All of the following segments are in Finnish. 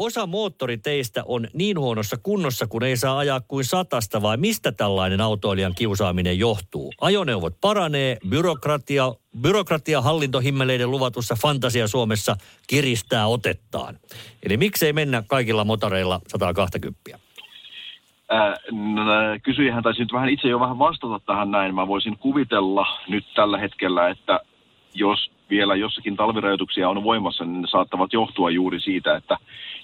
Osa moottoriteistä on niin huonossa kunnossa, kun ei saa ajaa kuin satasta, vai mistä tällainen autoilijan kiusaaminen johtuu? Ajoneuvot paranee, byrokratia, byrokratia hallintohimmeleiden luvatussa fantasia Suomessa kiristää otettaan. Eli miksei mennä kaikilla motoreilla 120? Ää, no, kysyjähän taisi nyt vähän itse jo vähän vastata tähän näin. Mä voisin kuvitella nyt tällä hetkellä, että jos vielä jossakin talvirajoituksia on voimassa, niin ne saattavat johtua juuri siitä, että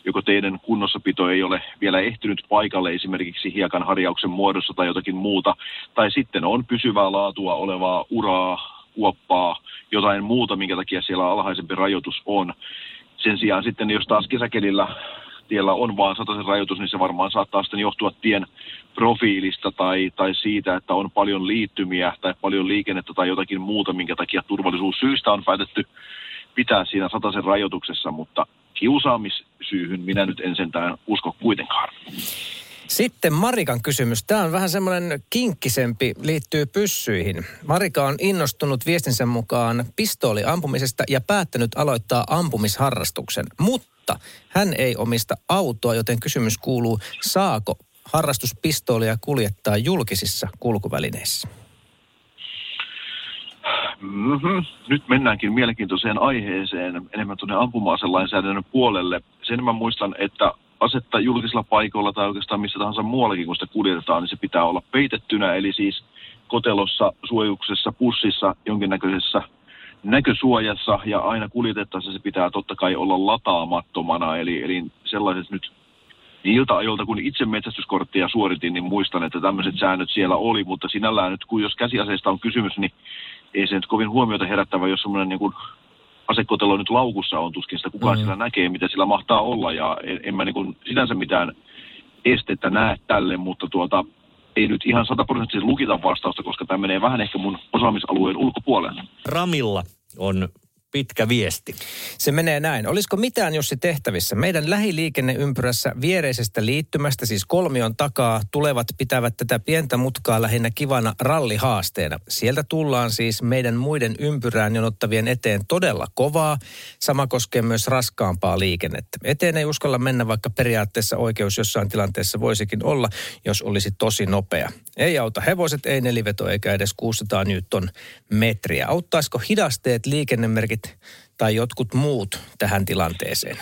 joko teidän kunnossapito ei ole vielä ehtinyt paikalle esimerkiksi hiekan harjauksen muodossa tai jotakin muuta, tai sitten on pysyvää laatua olevaa uraa, kuoppaa, jotain muuta, minkä takia siellä alhaisempi rajoitus on. Sen sijaan sitten, jos taas kesäkelillä tiellä on vaan sataisen rajoitus, niin se varmaan saattaa sitten johtua tien profiilista tai, tai siitä, että on paljon liittymiä tai paljon liikennettä tai jotakin muuta, minkä takia turvallisuussyistä on päätetty pitää siinä sataisen rajoituksessa, mutta kiusaamissyyhyn minä nyt en sentään usko kuitenkaan. Sitten Marikan kysymys. Tämä on vähän semmoinen kinkkisempi, liittyy pyssyihin. Marika on innostunut viestinsä mukaan pistooliampumisesta ja päättänyt aloittaa ampumisharrastuksen. Mutta hän ei omista autoa, joten kysymys kuuluu, saako harrastuspistoolia kuljettaa julkisissa kulkuvälineissä? Mm-hmm. Nyt mennäänkin mielenkiintoiseen aiheeseen enemmän tuonne ampuma-aselainsäädännön puolelle. Sen mä muistan, että asetta julkisilla paikoilla tai oikeastaan missä tahansa muuallakin, kun sitä kuljetetaan, niin se pitää olla peitettynä, eli siis kotelossa, suojuksessa, pussissa, jonkinnäköisessä näkösuojassa ja aina kuljetettaessa se pitää totta kai olla lataamattomana, eli, eli sellaiset nyt niiltä ajoilta, kun itse metsästyskorttia suoritin, niin muistan, että tämmöiset säännöt siellä oli, mutta sinällään nyt, kun jos käsiaseista on kysymys, niin ei se nyt kovin huomiota herättävä, jos semmoinen niin asekotelo nyt laukussa on, tuskin sitä kukaan mm. sillä näkee, mitä sillä mahtaa olla, ja en, en mä niin kuin sinänsä mitään estettä näe tälle, mutta tuota, ei nyt ihan sataprosenttisesti lukita vastausta, koska tämä menee vähän ehkä mun osaamisalueen ulkopuolelle. Ramilla on pitkä viesti. Se menee näin. Olisiko mitään Jussi tehtävissä? Meidän lähiliikenneympyrässä viereisestä liittymästä, siis kolmion takaa, tulevat pitävät tätä pientä mutkaa lähinnä kivana rallihaasteena. Sieltä tullaan siis meidän muiden ympyrään jonottavien eteen todella kovaa. Sama koskee myös raskaampaa liikennettä. Eteen ei uskalla mennä, vaikka periaatteessa oikeus jossain tilanteessa voisikin olla, jos olisi tosi nopea. Ei auta hevoset, ei neliveto eikä edes 600 newton metriä. Auttaisiko hidasteet, liikennemerkit tai jotkut muut tähän tilanteeseen?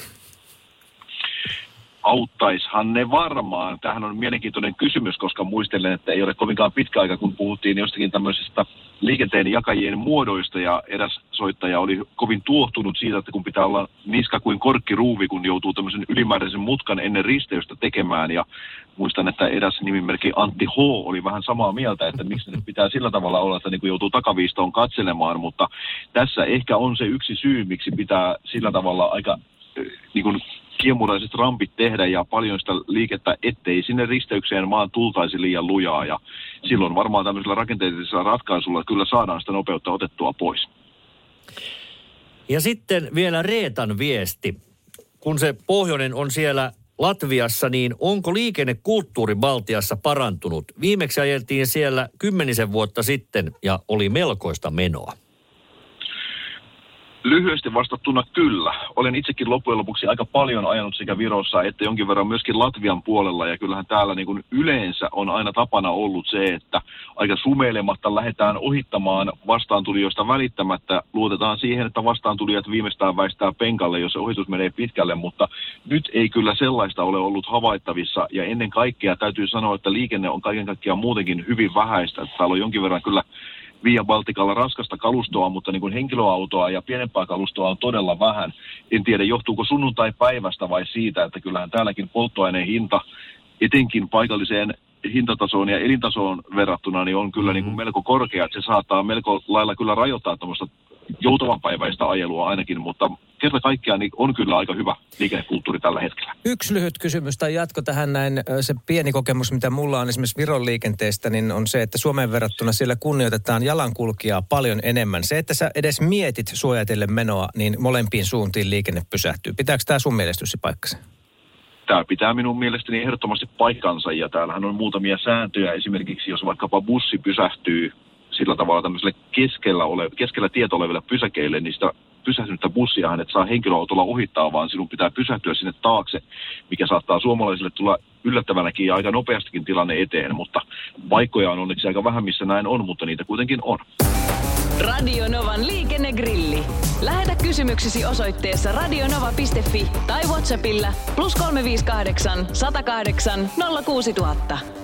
Auttaishan ne varmaan. Tähän on mielenkiintoinen kysymys, koska muistelen, että ei ole kovinkaan pitkä aika, kun puhuttiin jostakin tämmöisestä liikenteen jakajien muodoista ja eräs soittaja oli kovin tuohtunut siitä, että kun pitää olla niska kuin korkkiruuvi, kun joutuu tämmöisen ylimääräisen mutkan ennen risteystä tekemään ja muistan, että eräs nimimerkki Antti H. oli vähän samaa mieltä, että miksi nyt pitää sillä tavalla olla, että niin kuin joutuu takaviistoon katselemaan, mutta tässä ehkä on se yksi syy, miksi pitää sillä tavalla aika eh, niin kuin kiemuraiset rampit tehdä ja paljon sitä liikettä, ettei sinne risteykseen maan tultaisi liian lujaa. Ja silloin varmaan tämmöisellä rakenteellisella ratkaisulla kyllä saadaan sitä nopeutta otettua pois. Ja sitten vielä Reetan viesti. Kun se pohjoinen on siellä Latviassa, niin onko liikennekulttuuri Baltiassa parantunut? Viimeksi ajeltiin siellä kymmenisen vuotta sitten ja oli melkoista menoa. Lyhyesti vastattuna kyllä. Olen itsekin loppujen lopuksi aika paljon ajanut sekä Virossa että jonkin verran myöskin Latvian puolella. Ja kyllähän täällä niin kuin yleensä on aina tapana ollut se, että aika sumeilematta lähdetään ohittamaan vastaantulijoista välittämättä. Luotetaan siihen, että vastaantulijat viimeistään väistää penkalle, jos se ohitus menee pitkälle. Mutta nyt ei kyllä sellaista ole ollut havaittavissa. Ja ennen kaikkea täytyy sanoa, että liikenne on kaiken kaikkiaan muutenkin hyvin vähäistä. Täällä on jonkin verran kyllä Via Baltikalla raskasta kalustoa, mutta niin kuin henkilöautoa ja pienempää kalustoa on todella vähän. En tiedä, johtuuko sunnuntai-päivästä vai siitä, että kyllähän täälläkin polttoaineen hinta etenkin paikalliseen hintatasoon ja elintasoon verrattuna niin on kyllä mm-hmm. niin kuin melko korkea. Että se saattaa melko lailla kyllä rajoittaa tämmöistä joutavan päiväistä ajelua ainakin, mutta kerta kaikkiaan niin on kyllä aika hyvä liikennekulttuuri tällä hetkellä. Yksi lyhyt kysymys tai jatko tähän näin. Se pieni kokemus, mitä mulla on esimerkiksi Viron liikenteestä, niin on se, että Suomeen verrattuna siellä kunnioitetaan jalankulkijaa paljon enemmän. Se, että sä edes mietit suojatelle menoa, niin molempiin suuntiin liikenne pysähtyy. Pitääkö tämä sun mielestäsi paikkansa? Tämä pitää minun mielestäni ehdottomasti paikkansa ja täällähän on muutamia sääntöjä. Esimerkiksi jos vaikkapa bussi pysähtyy sillä tavalla tämmöiselle keskellä, ole, keskellä tieto oleville pysäkeille, niin sitä pysähtynyttä bussia et saa henkilöautolla ohittaa, vaan sinun pitää pysähtyä sinne taakse, mikä saattaa suomalaisille tulla yllättävänäkin ja aika nopeastikin tilanne eteen, mutta paikkoja on onneksi aika vähän, missä näin on, mutta niitä kuitenkin on. Radio Novan liikennegrilli. Lähetä kysymyksesi osoitteessa radionova.fi tai Whatsappilla plus 358 108 06000.